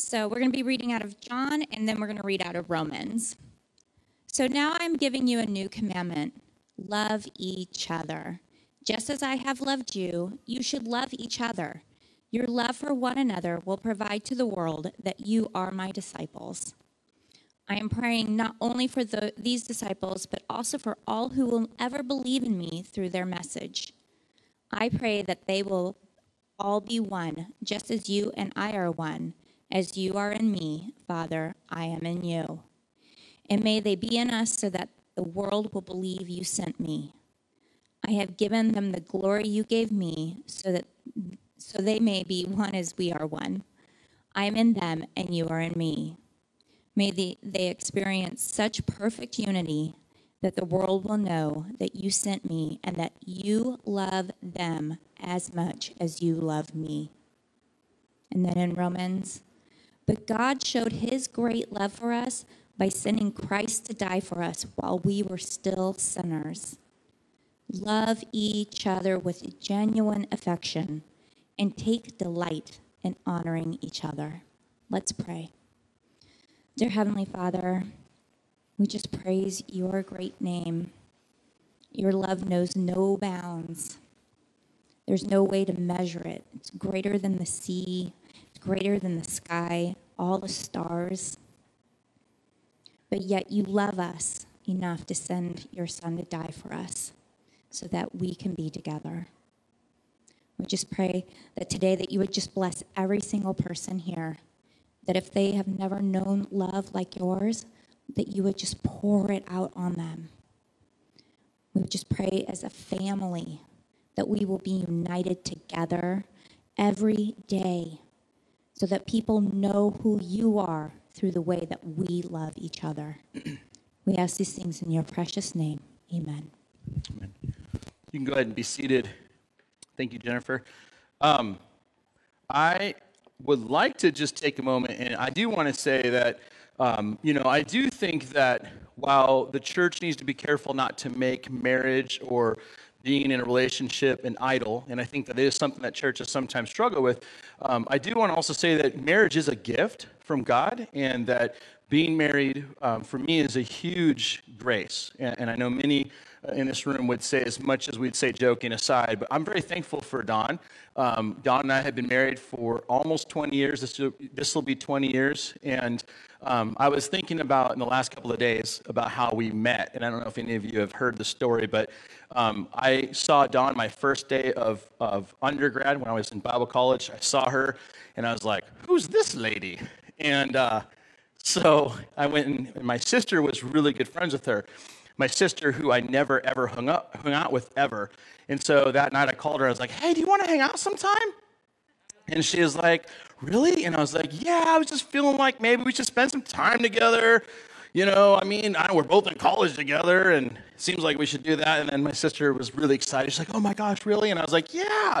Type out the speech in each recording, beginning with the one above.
So we're going to be reading out of John and then we're going to read out of Romans. So now I'm giving you a new commandment love each other. Just as I have loved you, you should love each other. Your love for one another will provide to the world that you are my disciples. I am praying not only for the, these disciples, but also for all who will ever believe in me through their message. I pray that they will all be one, just as you and I are one. As you are in me, Father, I am in you. And may they be in us so that the world will believe you sent me. I have given them the glory you gave me so that so they may be one as we are one. I am in them and you are in me. May they, they experience such perfect unity that the world will know that you sent me and that you love them as much as you love me. And then in Romans, but God showed his great love for us by sending Christ to die for us while we were still sinners. Love each other with genuine affection and take delight in honoring each other. Let's pray. Dear Heavenly Father, we just praise your great name. Your love knows no bounds. There's no way to measure it. It's greater than the sea, greater than the sky, all the stars. But yet you love us enough to send your son to die for us so that we can be together. We just pray that today that you would just bless every single person here. That if they have never known love like yours, that you would just pour it out on them. We just pray as a family that we will be united together every day so that people know who you are through the way that we love each other. we ask these things in your precious name. Amen. Amen. You can go ahead and be seated. Thank you, Jennifer. Um, I would like to just take a moment, and I do want to say that, um, you know, I do think that while the church needs to be careful not to make marriage or being in a relationship an idol, and I think that is something that churches sometimes struggle with. Um, I do want to also say that marriage is a gift from God, and that being married um, for me is a huge grace. And, and I know many in this room would say as much as we'd say joking aside, but I'm very thankful for Dawn. Um, Dawn and I have been married for almost 20 years. This will, be 20 years. And um, I was thinking about in the last couple of days about how we met. And I don't know if any of you have heard the story, but um, I saw Dawn my first day of, of undergrad when I was in Bible college. I saw her and I was like, who's this lady? And uh, so I went and my sister was really good friends with her my sister, who I never ever hung up hung out with ever. And so that night I called her. I was like, "Hey, do you want to hang out sometime?" And she was like, "Really?" And I was like, "Yeah, I was just feeling like maybe we should spend some time together." You know, I mean, I, we're both in college together, and it seems like we should do that. And then my sister was really excited. She's like, "Oh my gosh, really?" And I was like, "Yeah."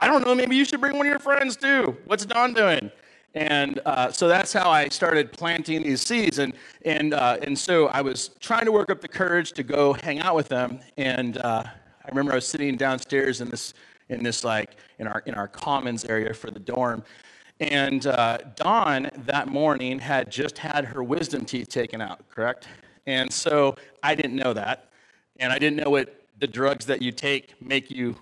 I don't know. Maybe you should bring one of your friends too. What's Dawn doing? And uh, so that's how I started planting these seeds. And, and, uh, and so I was trying to work up the courage to go hang out with them. And uh, I remember I was sitting downstairs in this, in this like, in our, in our commons area for the dorm. And uh, Dawn that morning had just had her wisdom teeth taken out, correct? And so I didn't know that. And I didn't know what the drugs that you take make you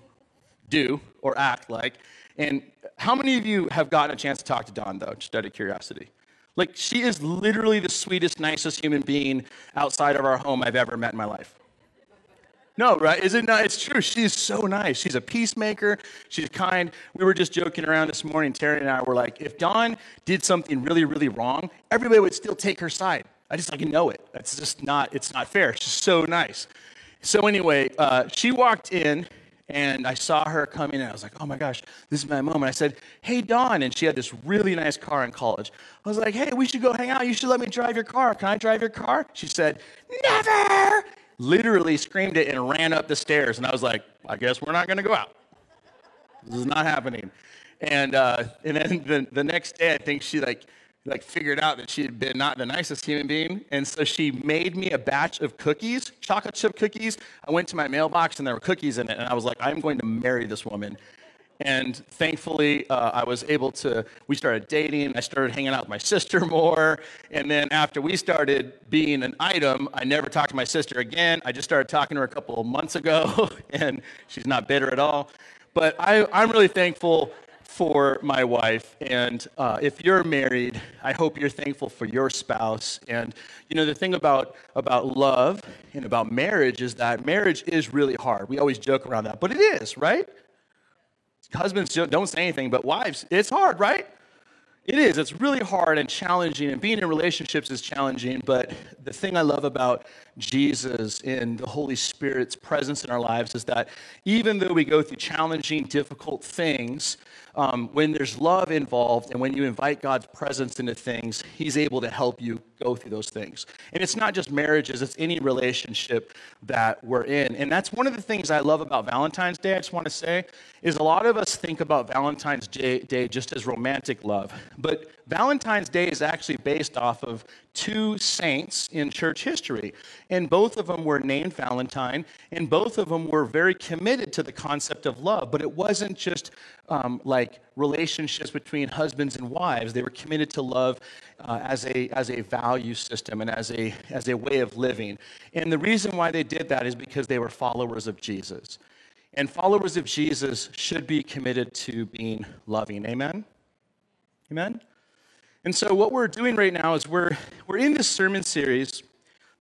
do or act like. And how many of you have gotten a chance to talk to Dawn, though, just out of curiosity? Like, she is literally the sweetest, nicest human being outside of our home I've ever met in my life. No, right? Is it not? It's true. She is so nice. She's a peacemaker. She's kind. We were just joking around this morning. Terry and I were like, if Dawn did something really, really wrong, everybody would still take her side. I just like know it. That's just not. It's not fair. She's so nice. So anyway, uh, she walked in and I saw her coming, and I was like, oh my gosh, this is my moment. I said, hey, Dawn. And she had this really nice car in college. I was like, hey, we should go hang out. You should let me drive your car. Can I drive your car? She said, never. Literally screamed it and ran up the stairs. And I was like, I guess we're not going to go out. This is not happening. And, uh, and then the, the next day, I think she like like figured out that she had been not the nicest human being and so she made me a batch of cookies chocolate chip cookies i went to my mailbox and there were cookies in it and i was like i'm going to marry this woman And thankfully, uh, I was able to, we started dating. I started hanging out with my sister more. And then after we started being an item, I never talked to my sister again. I just started talking to her a couple of months ago, and she's not bitter at all. But I, I'm really thankful for my wife. And uh, if you're married, I hope you're thankful for your spouse. And you know, the thing about about love and about marriage is that marriage is really hard. We always joke around that, but it is, right? Husbands don't say anything, but wives, it's hard, right? It is. It's really hard and challenging, and being in relationships is challenging. But the thing I love about Jesus and the Holy Spirit's presence in our lives is that even though we go through challenging, difficult things, um, when there's love involved and when you invite God's presence into things, He's able to help you go through those things. And it's not just marriages, it's any relationship that we're in. And that's one of the things I love about Valentine's Day, I just want to say, is a lot of us think about Valentine's Day just as romantic love. But Valentine's Day is actually based off of two saints in church history. And both of them were named Valentine, and both of them were very committed to the concept of love. But it wasn't just um, like relationships between husbands and wives, they were committed to love uh, as, a, as a value system and as a, as a way of living. And the reason why they did that is because they were followers of Jesus. And followers of Jesus should be committed to being loving. Amen? Amen? And so, what we're doing right now is we're, we're in this sermon series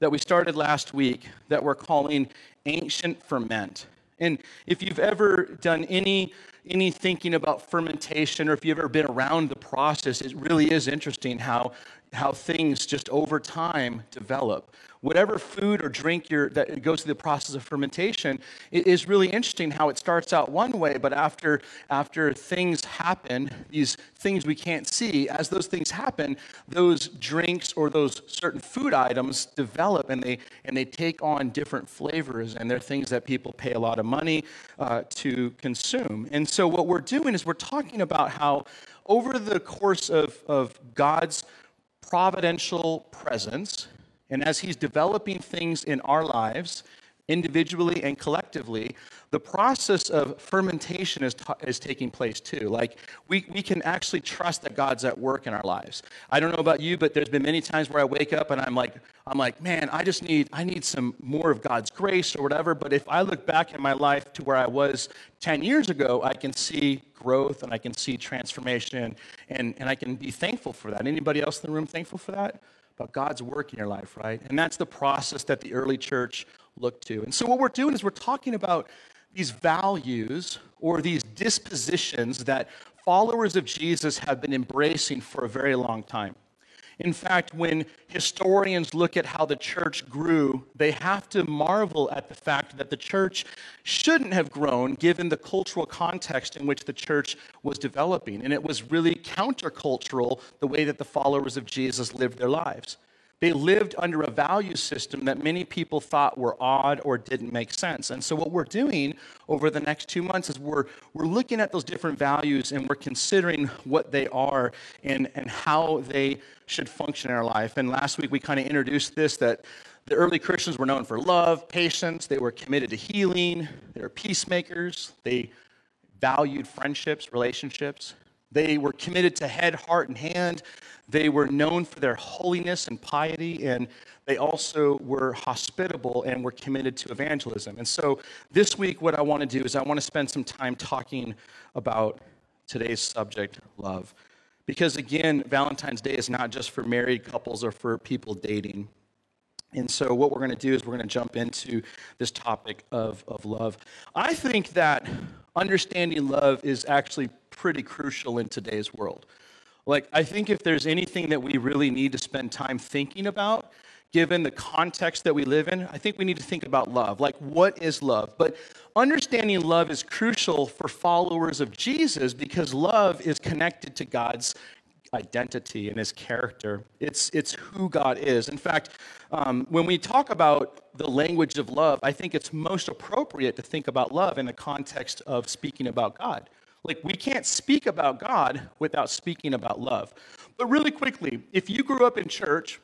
that we started last week that we're calling Ancient Ferment. And if you've ever done any, any thinking about fermentation or if you've ever been around the process, it really is interesting how, how things just over time develop. Whatever food or drink that goes through the process of fermentation it is really interesting how it starts out one way but after after things happen these things we can't see as those things happen those drinks or those certain food items develop and they and they take on different flavors and they're things that people pay a lot of money uh, to consume. And so what we're doing is we're talking about how over the course of, of god's providential presence and as He's developing things in our lives, individually and collectively, the process of fermentation is, is taking place too. Like, we, we can actually trust that God's at work in our lives. I don't know about you, but there's been many times where I wake up and I'm like, I'm like, man, I just need, I need some more of God's grace or whatever. But if I look back in my life to where I was 10 years ago, I can see growth and I can see transformation and, and I can be thankful for that. Anybody else in the room thankful for that? about God's work in your life, right? And that's the process that the early church looked to. And so, what we're doing is we're talking about these values or these dispositions that followers of Jesus have been embracing for a very long time. In fact, when historians look at how the church grew, they have to marvel at the fact that the church shouldn't have grown given the cultural context in which the church was developing. And it was really countercultural the way that the followers of Jesus lived their lives. They lived under a value system that many people thought were odd or didn't make sense. And so, what we're doing over the next two months is we're, we're looking at those different values and we're considering what they are and, and how they should function in our life. And last week, we kind of introduced this that the early Christians were known for love, patience, they were committed to healing, they were peacemakers, they valued friendships, relationships. They were committed to head, heart, and hand. They were known for their holiness and piety, and they also were hospitable and were committed to evangelism. And so this week, what I want to do is I want to spend some time talking about today's subject, love. Because again, Valentine's Day is not just for married couples or for people dating. And so, what we're going to do is we're going to jump into this topic of, of love. I think that understanding love is actually pretty crucial in today's world. Like, I think if there's anything that we really need to spend time thinking about, given the context that we live in, I think we need to think about love. Like, what is love? But understanding love is crucial for followers of Jesus because love is connected to God's identity and his character. It's, it's who God is. In fact, um, when we talk about the language of love, I think it's most appropriate to think about love in the context of speaking about God. Like, we can't speak about God without speaking about love. But really quickly, if you grew up in church,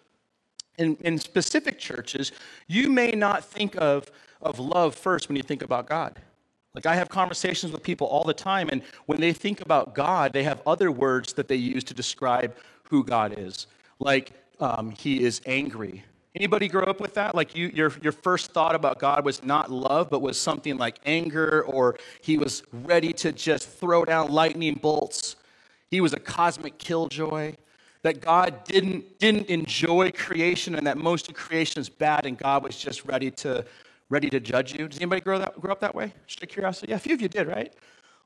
in, in specific churches, you may not think of, of love first when you think about God. Like I have conversations with people all the time, and when they think about God, they have other words that they use to describe who God is. Like um, He is angry. Anybody grow up with that? Like you, your your first thought about God was not love, but was something like anger, or He was ready to just throw down lightning bolts. He was a cosmic killjoy. That God didn't didn't enjoy creation, and that most of creation is bad, and God was just ready to ready to judge you. Does anybody grow, that, grow up that way? Just a curiosity. Yeah, a few of you did, right?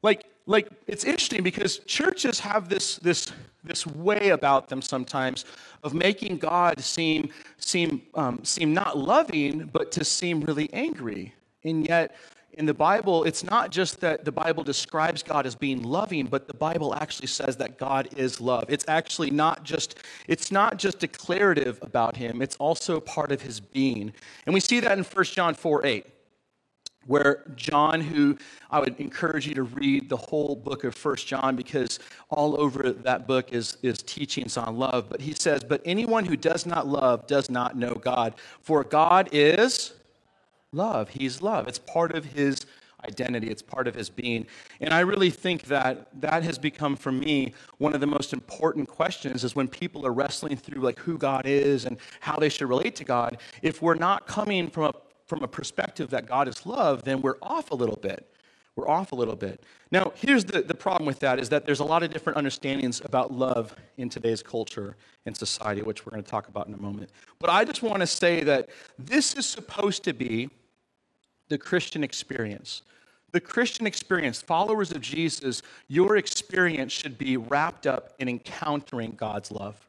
Like, like it's interesting because churches have this, this, this way about them sometimes of making God seem, seem, um, seem not loving, but to seem really angry. And yet, in the Bible, it's not just that the Bible describes God as being loving, but the Bible actually says that God is love. It's actually not just it's not just declarative about him, it's also part of his being. And we see that in 1 John 4 8, where John, who I would encourage you to read the whole book of First John because all over that book is, is teachings on love. But he says, But anyone who does not love does not know God, for God is love. He's love. It's part of his identity, it's part of his being. And I really think that that has become for me one of the most important questions is when people are wrestling through like who God is and how they should relate to God. If we're not coming from a from a perspective that God is love, then we're off a little bit we're off a little bit. Now, here's the, the problem with that is that there's a lot of different understandings about love in today's culture and society, which we're going to talk about in a moment. But I just want to say that this is supposed to be the Christian experience. The Christian experience, followers of Jesus, your experience should be wrapped up in encountering God's love.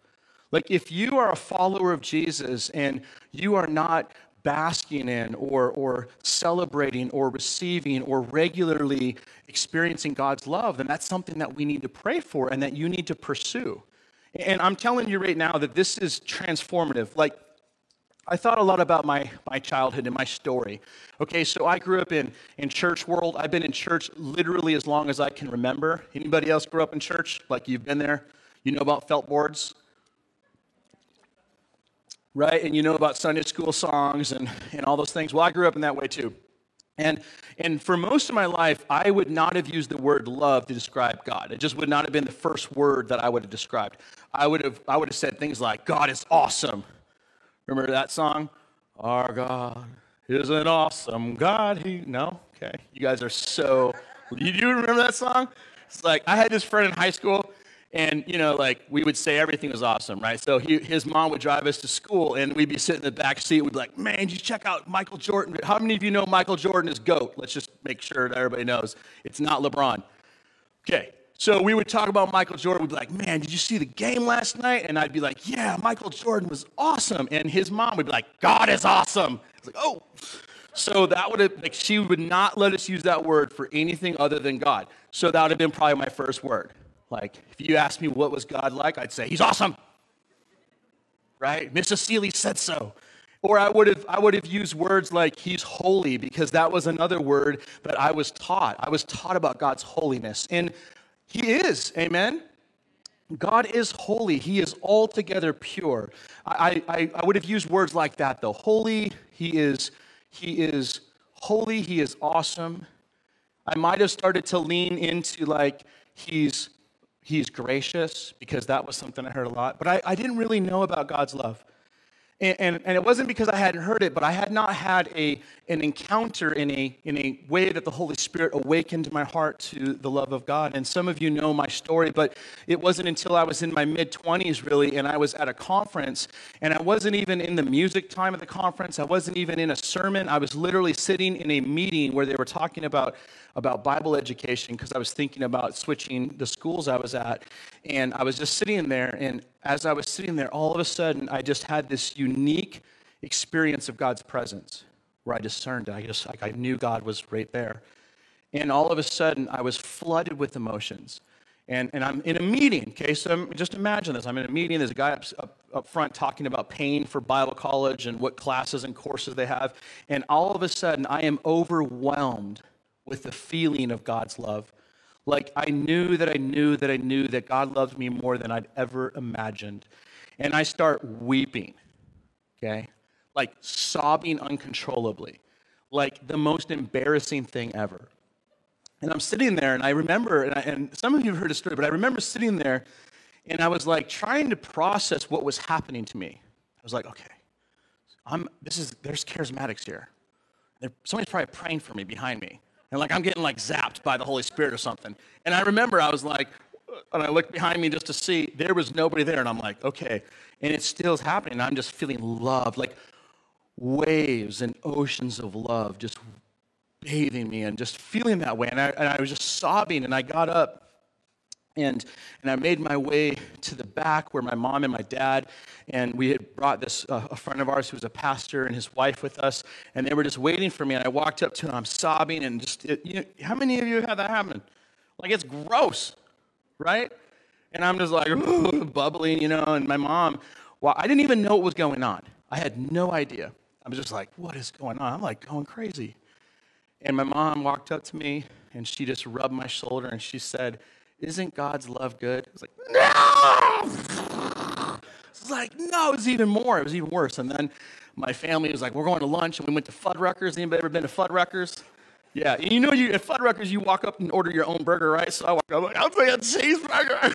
Like if you are a follower of Jesus and you are not basking in or, or celebrating or receiving or regularly experiencing God's love, then that's something that we need to pray for and that you need to pursue. And I'm telling you right now that this is transformative. Like, I thought a lot about my, my childhood and my story. Okay, so I grew up in, in church world. I've been in church literally as long as I can remember. Anybody else grew up in church? Like you've been there? You know about felt boards? Right? And you know about Sunday school songs and, and all those things. Well, I grew up in that way too. And, and for most of my life, I would not have used the word love to describe God. It just would not have been the first word that I would have described. I would have, I would have said things like, God is awesome. Remember that song? Our God is an awesome God. He, no? Okay. You guys are so, you do remember that song? It's like, I had this friend in high school and, you know, like we would say everything was awesome, right? So he, his mom would drive us to school and we'd be sitting in the back seat. We'd be like, man, did you check out Michael Jordan. How many of you know Michael Jordan is GOAT? Let's just make sure that everybody knows it's not LeBron. Okay. So we would talk about Michael Jordan. We'd be like, man, did you see the game last night? And I'd be like, yeah, Michael Jordan was awesome. And his mom would be like, God is awesome. I was like, oh. So that would have, like, she would not let us use that word for anything other than God. So that would have been probably my first word. Like, if you asked me what was God like, I'd say, He's awesome. Right? Mrs. Seeley said so. Or I would have I would have used words like he's holy because that was another word that I was taught. I was taught about God's holiness. And he is, amen. God is holy. He is altogether pure. I, I, I would have used words like that though. Holy, he is, he is holy, he is awesome. I might have started to lean into like he's He's gracious, because that was something I heard a lot. But I, I didn't really know about God's love. And, and, and, it wasn't because I hadn't heard it, but I had not had a, an encounter in a, in a way that the Holy Spirit awakened my heart to the love of God. And some of you know my story, but it wasn't until I was in my mid 20s, really, and I was at a conference, and I wasn't even in the music time of the conference. I wasn't even in a sermon. I was literally sitting in a meeting where they were talking about about Bible education because I was thinking about switching the schools I was at. And I was just sitting there, and as I was sitting there, all of a sudden, I just had this unique experience of God's presence where I discerned it. I just, like, I knew God was right there. And all of a sudden, I was flooded with emotions. And, and I'm in a meeting, okay? So just imagine this. I'm in a meeting. There's a guy up, up, up, front talking about paying for Bible college and what classes and courses they have. And all of a sudden, I am overwhelmed with the feeling of God's love. Like I knew that I knew that I knew that God loved me more than I'd ever imagined. And I start weeping, okay? Like sobbing uncontrollably, like the most embarrassing thing ever. And I'm sitting there, and I remember, and, I, and some of you have heard a story, but I remember sitting there, and I was like trying to process what was happening to me. I was like, okay, I'm, this is, there's charismatics here. Somebody's probably praying for me behind me. And like I'm getting like zapped by the Holy Spirit or something. And I remember I was like, and I looked behind me just to see there was nobody there. And I'm like, okay. And it still is happening. I'm just feeling love, like waves and oceans of love just bathing me and just feeling that way. And I, and I was just sobbing. And I got up and, and I made my way to the back where my mom and my dad, and we had brought this, uh, a friend of ours who was a pastor and his wife with us, and they were just waiting for me. And I walked up to them, I'm sobbing, and just, it, you know, how many of you have that happen? Like, it's gross, right? And I'm just like, bubbling, you know, and my mom, well, I didn't even know what was going on. I had no idea. I was just like, what is going on? I'm like going crazy. And my mom walked up to me, and she just rubbed my shoulder, and she said, isn't God's love good? It's like, no! It's like, no, it's even more. It was even worse. And then my family was like, we're going to lunch, and we went to Fuddruckers. Anybody ever been to Fuddruckers? Yeah, you know, you at Fuddruckers, you walk up and order your own burger, right? So I walked up, like, I'll take a cheeseburger.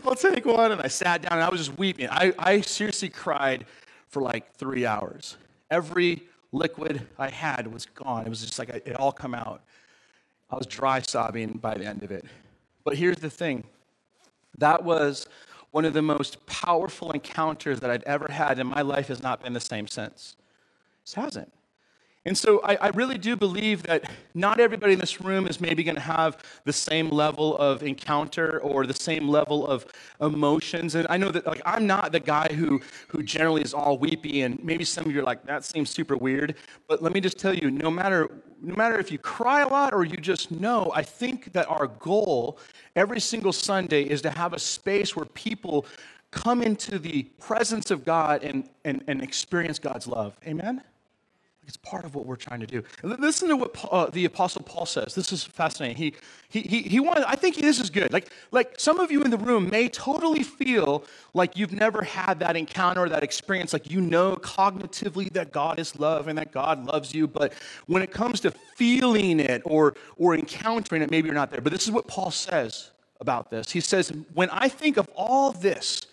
I'll take one. And I sat down, and I was just weeping. I, I seriously cried for like three hours. Every liquid I had was gone. It was just like it all come out. I was dry sobbing by the end of it. But here's the thing that was one of the most powerful encounters that I'd ever had, and my life has not been the same since. It hasn't. And so I, I, really do believe that not everybody in this room is maybe going to have the same level of encounter or the same level of emotions. And I know that like I'm not the guy who who generally is all weepy, and maybe some of you are like, that seems super weird. But let me just tell you, no matter no matter if you cry a lot or you just know, I think that our goal every single Sunday is to have a space where people come into the presence of God and, and, and experience God's love. Amen? It's part of what we're trying to do. Listen to what Paul, uh, the Apostle Paul says. This is fascinating. He, he, he, he wanted, I think this is good. Like, like some of you in the room may totally feel like you've never had that encounter or that experience. Like you know cognitively that God is love and that God loves you. But when it comes to feeling it or, or encountering it, maybe you're not there. But this is what Paul says about this. He says, When I think of all this,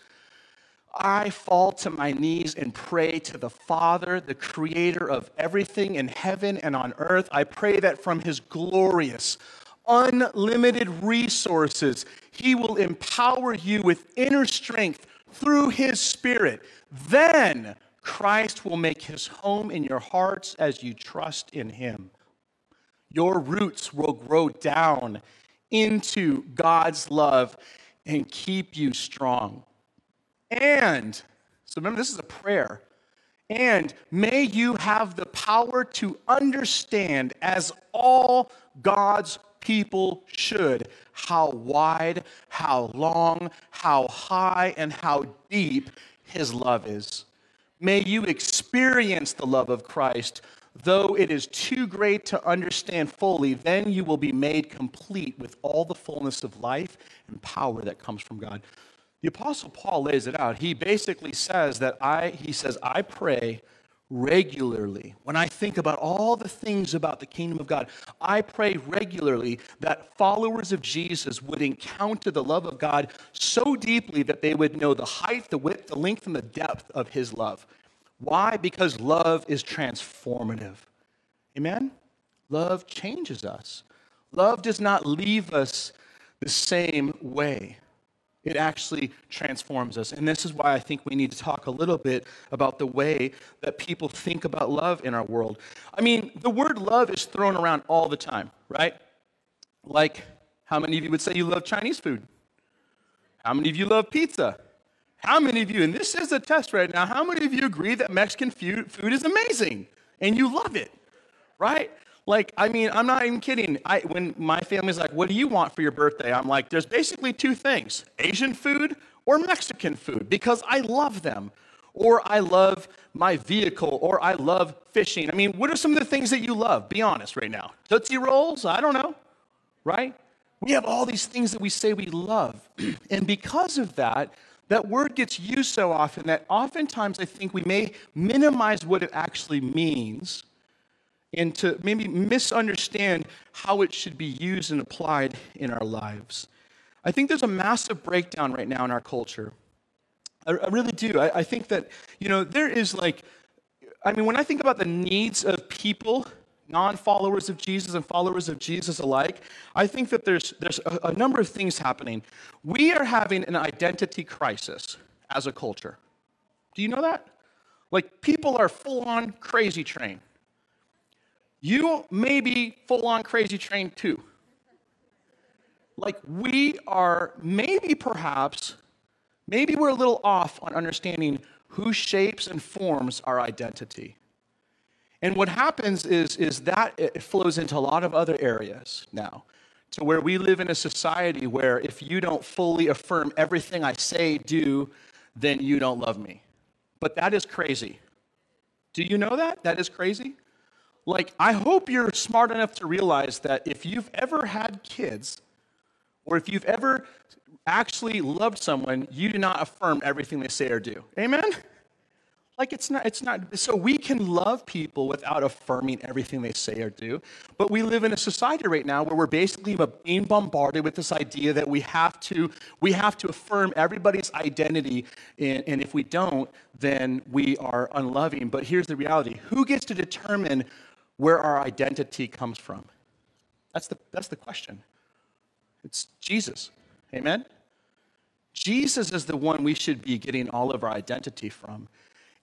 I fall to my knees and pray to the Father, the creator of everything in heaven and on earth. I pray that from his glorious, unlimited resources, he will empower you with inner strength through his Spirit. Then Christ will make his home in your hearts as you trust in him. Your roots will grow down into God's love and keep you strong. And, so remember, this is a prayer. And may you have the power to understand, as all God's people should, how wide, how long, how high, and how deep His love is. May you experience the love of Christ, though it is too great to understand fully, then you will be made complete with all the fullness of life and power that comes from God. The apostle Paul lays it out. He basically says that I he says I pray regularly. When I think about all the things about the kingdom of God, I pray regularly that followers of Jesus would encounter the love of God so deeply that they would know the height, the width, the length, and the depth of his love. Why? Because love is transformative. Amen? Love changes us. Love does not leave us the same way it actually transforms us. And this is why I think we need to talk a little bit about the way that people think about love in our world. I mean, the word love is thrown around all the time, right? Like, how many of you would say you love Chinese food? How many of you love pizza? How many of you, and this is a test right now, how many of you agree that Mexican food is amazing and you love it, right? Like, I mean, I'm not even kidding. I, when my family's like, what do you want for your birthday? I'm like, there's basically two things Asian food or Mexican food because I love them. Or I love my vehicle, or I love fishing. I mean, what are some of the things that you love? Be honest right now. Tootsie Rolls? I don't know, right? We have all these things that we say we love. and because of that, that word gets used so often that oftentimes I think we may minimize what it actually means and to maybe misunderstand how it should be used and applied in our lives. I think there's a massive breakdown right now in our culture. I, I really do. I, I think that, you know, there is like, I mean, when I think about the needs of people, non followers of Jesus and followers of Jesus alike, I think that there's, there's a, a number of things happening. We are having an identity crisis as a culture. Do you know that? Like, people are full on crazy train. You may be full on crazy train too. Like, we are maybe perhaps, maybe we're a little off on understanding who shapes and forms our identity. And what happens is, is that it flows into a lot of other areas now, to where we live in a society where if you don't fully affirm everything I say, do, then you don't love me. But that is crazy. Do you know that? That is crazy. Like, I hope you're smart enough to realize that if you've ever had kids, or if you've ever actually loved someone, you do not affirm everything they say or do. Amen? Like it's not, it's not, so we can love people without affirming everything they say or do. But we live in a society right now where we're basically being bombarded with this idea that we have to, we have to affirm everybody's identity. And, and if we don't, then we are unloving. But here's the reality who gets to determine where our identity comes from? That's the, that's the question. It's Jesus. Amen? Jesus is the one we should be getting all of our identity from.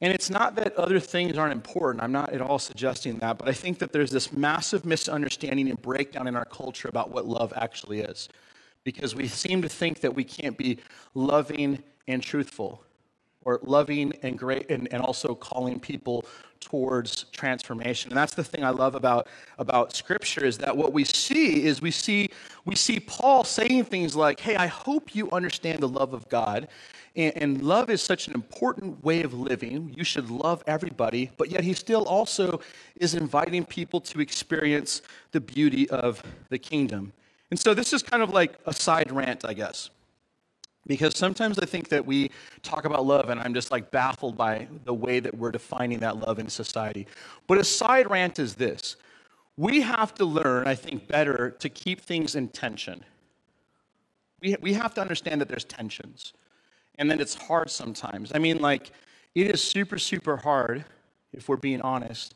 And it's not that other things aren't important. I'm not at all suggesting that. But I think that there's this massive misunderstanding and breakdown in our culture about what love actually is. Because we seem to think that we can't be loving and truthful, or loving and great, and, and also calling people towards transformation. And that's the thing I love about, about Scripture is that what we see is we see, we see Paul saying things like, hey, I hope you understand the love of God and, and love is such an important way of living. You should love everybody, but yet he still also is inviting people to experience the beauty of the kingdom. And so this is kind of like a side rant, I guess. Because sometimes I think that we talk about love, and I'm just like baffled by the way that we're defining that love in society. But a side rant is this we have to learn, I think, better to keep things in tension. We, we have to understand that there's tensions and then it's hard sometimes. I mean, like, it is super, super hard, if we're being honest,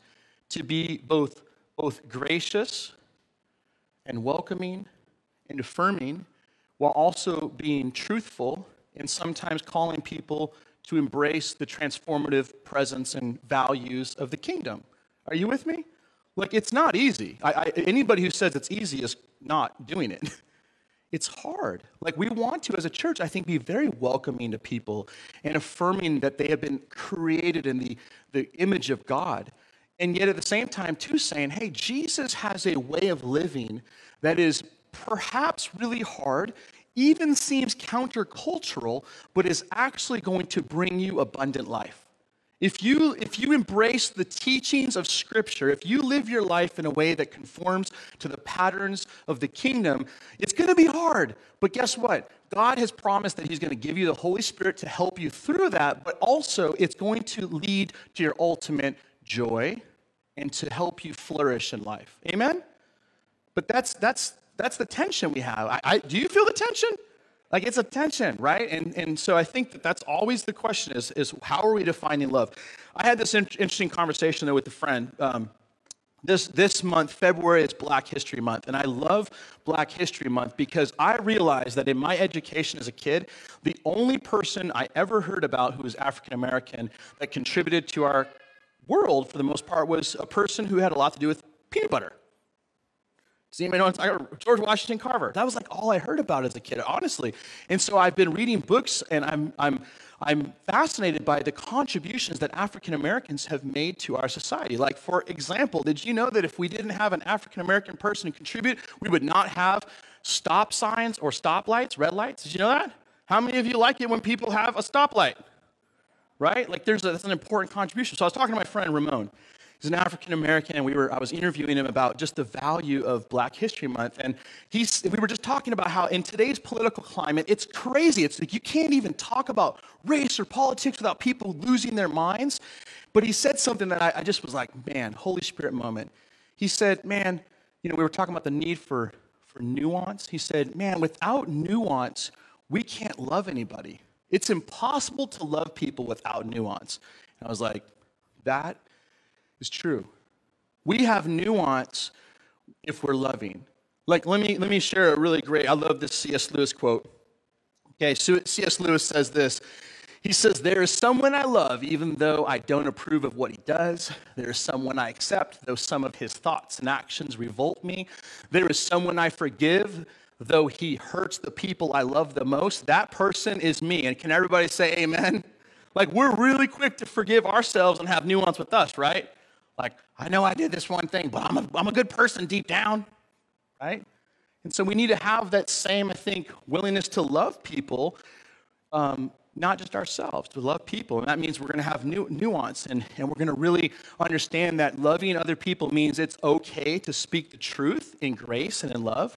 to be both, both gracious and welcoming and affirming while also being truthful and sometimes calling people to embrace the transformative presence and values of the kingdom. Are you with me? Like, it's not easy. I, I, anybody who says it's easy is not doing it. it's hard. Like we want to, as a church, I think, be very welcoming to people and affirming that they have been created in the, the image of God. And yet at the same time, too, saying, hey, Jesus has a way of living that is perhaps really hard, even seems countercultural, but is actually going to bring you abundant life. If you, if you embrace the teachings of Scripture, if you live your life in a way that conforms to the patterns of the kingdom, it's going to be hard. But guess what? God has promised that He's going to give you the Holy Spirit to help you through that, but also it's going to lead to your ultimate joy and to help you flourish in life. Amen? But that's, that's, that's the tension we have. I, I, do you feel the tension? Like it's a tension, right? And, and so I think that that's always the question is, is how are we defining love? I had this in- interesting conversation though with a friend. Um, this, this month, February, is Black History Month. And I love Black History Month because I realized that in my education as a kid, the only person I ever heard about who was African American that contributed to our world for the most part was a person who had a lot to do with peanut butter. Does anybody know? George Washington Carver. That was like all I heard about as a kid, honestly. And so I've been reading books, and I'm I'm I'm fascinated by the contributions that African Americans have made to our society. Like, for example, did you know that if we didn't have an African American person contribute, we would not have stop signs or stoplights, red lights? Did you know that? How many of you like it when people have a stoplight? Right? Like, there's a, that's an important contribution. So I was talking to my friend Ramon. He's an African American, and we were, I was interviewing him about just the value of Black History Month. And he's, we were just talking about how in today's political climate, it's crazy. It's like you can't even talk about race or politics without people losing their minds. But he said something that I, I just was like, man, Holy Spirit moment. He said, Man, you know, we were talking about the need for, for nuance. He said, Man, without nuance, we can't love anybody. It's impossible to love people without nuance. And I was like, That is true. We have nuance if we're loving. Like, let me, let me share a really great, I love this C.S. Lewis quote. Okay, C.S. Lewis says this. He says, There is someone I love, even though I don't approve of what he does. There is someone I accept, though some of his thoughts and actions revolt me. There is someone I forgive, though he hurts the people I love the most. That person is me. And can everybody say amen? Like, we're really quick to forgive ourselves and have nuance with us, right? Like, I know I did this one thing, but I'm a, I'm a good person deep down, right? And so we need to have that same, I think, willingness to love people, um, not just ourselves, to love people. And that means we're going to have nu- nuance and, and we're going to really understand that loving other people means it's okay to speak the truth in grace and in love.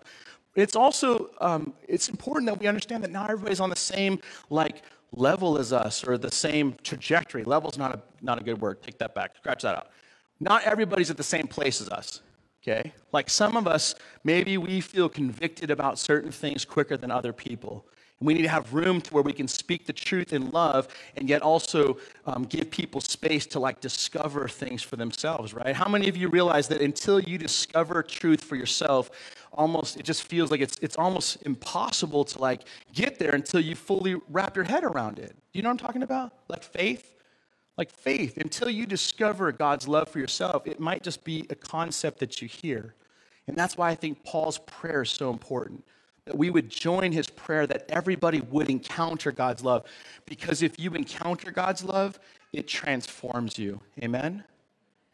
It's also um, it's important that we understand that not everybody's on the same like level as us or the same trajectory. Level's not a not a good word. Take that back. Scratch that out. Not everybody's at the same place as us okay? Like some of us, maybe we feel convicted about certain things quicker than other people. And we need to have room to where we can speak the truth in love and yet also um, give people space to like discover things for themselves, right? How many of you realize that until you discover truth for yourself, almost it just feels like it's, it's almost impossible to like get there until you fully wrap your head around it? Do you know what I'm talking about? Like faith? Like faith, until you discover God's love for yourself, it might just be a concept that you hear. And that's why I think Paul's prayer is so important. That we would join his prayer that everybody would encounter God's love. Because if you encounter God's love, it transforms you. Amen?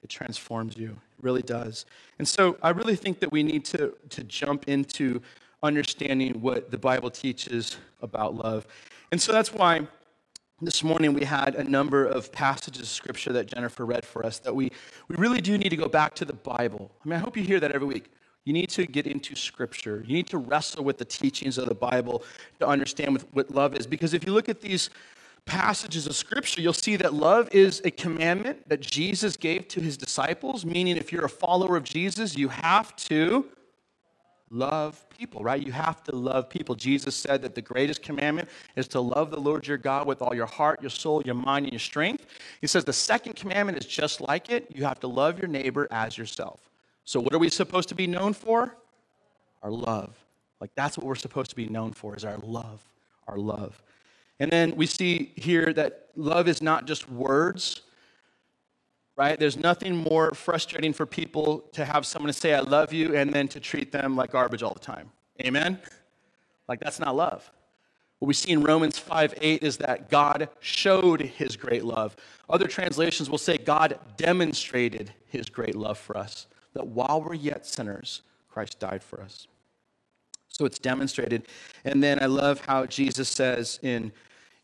It transforms you. It really does. And so I really think that we need to, to jump into understanding what the Bible teaches about love. And so that's why this morning we had a number of passages of scripture that Jennifer read for us that we, we really do need to go back to the Bible. I mean, I hope you hear that every week. You need to get into scripture. You need to wrestle with the teachings of the Bible to understand what, love is. Because if you look at these passages of scripture, you'll see that love is a commandment that Jesus gave to his disciples, meaning if you're a follower of Jesus, you have to love people, right? You have to love people. Jesus said that the greatest commandment is to love the Lord your God with all your heart, your soul, your mind, and your strength. He says the second commandment is just like it. You have to love your neighbor as yourself. So, what are we supposed to be known for? Our love. Like, that's what we're supposed to be known for, is our love. Our love. And then we see here that love is not just words, right? There's nothing more frustrating for people to have someone to say, I love you, and then to treat them like garbage all the time. Amen? Like, that's not love. What we see in Romans 5 8 is that God showed his great love. Other translations will say God demonstrated his great love for us, that while we're yet sinners, Christ died for us. So it's demonstrated. And then I love how Jesus says in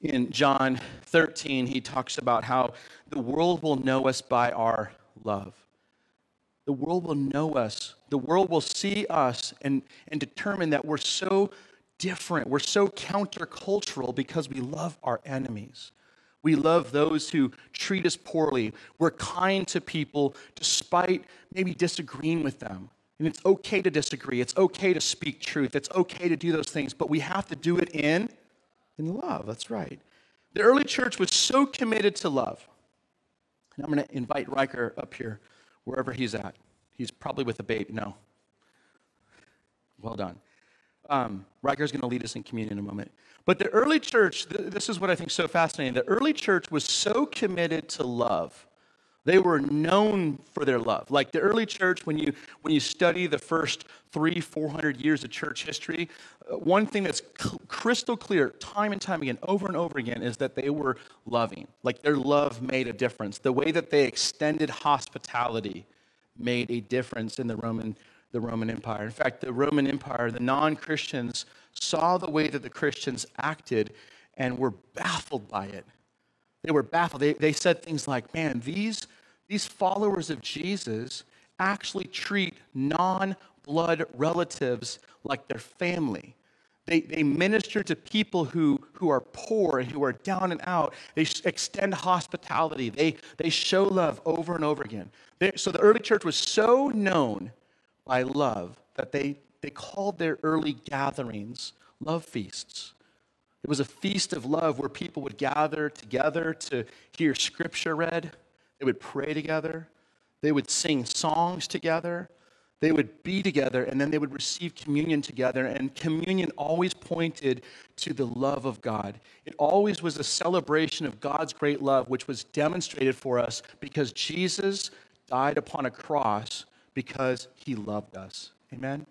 in John 13, he talks about how the world will know us by our love. The world will know us. The world will see us and, and determine that we're so different. We're so countercultural because we love our enemies. We love those who treat us poorly. We're kind to people despite maybe disagreeing with them. And it's okay to disagree. It's okay to speak truth. It's okay to do those things, but we have to do it in in love. That's right. The early church was so committed to love. And I'm going to invite Riker up here, wherever he's at. He's probably with a baby. No. Well done. Um, Riker's going to lead us in communion in a moment. But the early church, th- this is what I think so fascinating. The early church was so committed to love they were known for their love. Like the early church, when you, when you study the first three, 400 years of church history, uh, one thing that's crystal clear time and time again, over and over again, is that they were loving. Like their love made a difference. The way that they extended hospitality made a difference in the Roman, the Roman Empire. In fact, the Roman Empire, the non Christians saw the way that the Christians acted and were baffled by it. They were baffled. They, they said things like, man, these these followers of Jesus actually treat non blood relatives like their family. They, they minister to people who, who are poor and who are down and out. They extend hospitality. They, they show love over and over again. They, so the early church was so known by love that they, they called their early gatherings love feasts. It was a feast of love where people would gather together to hear scripture read. They would pray together. They would sing songs together. They would be together and then they would receive communion together. And communion always pointed to the love of God. It always was a celebration of God's great love, which was demonstrated for us because Jesus died upon a cross because he loved us. Amen?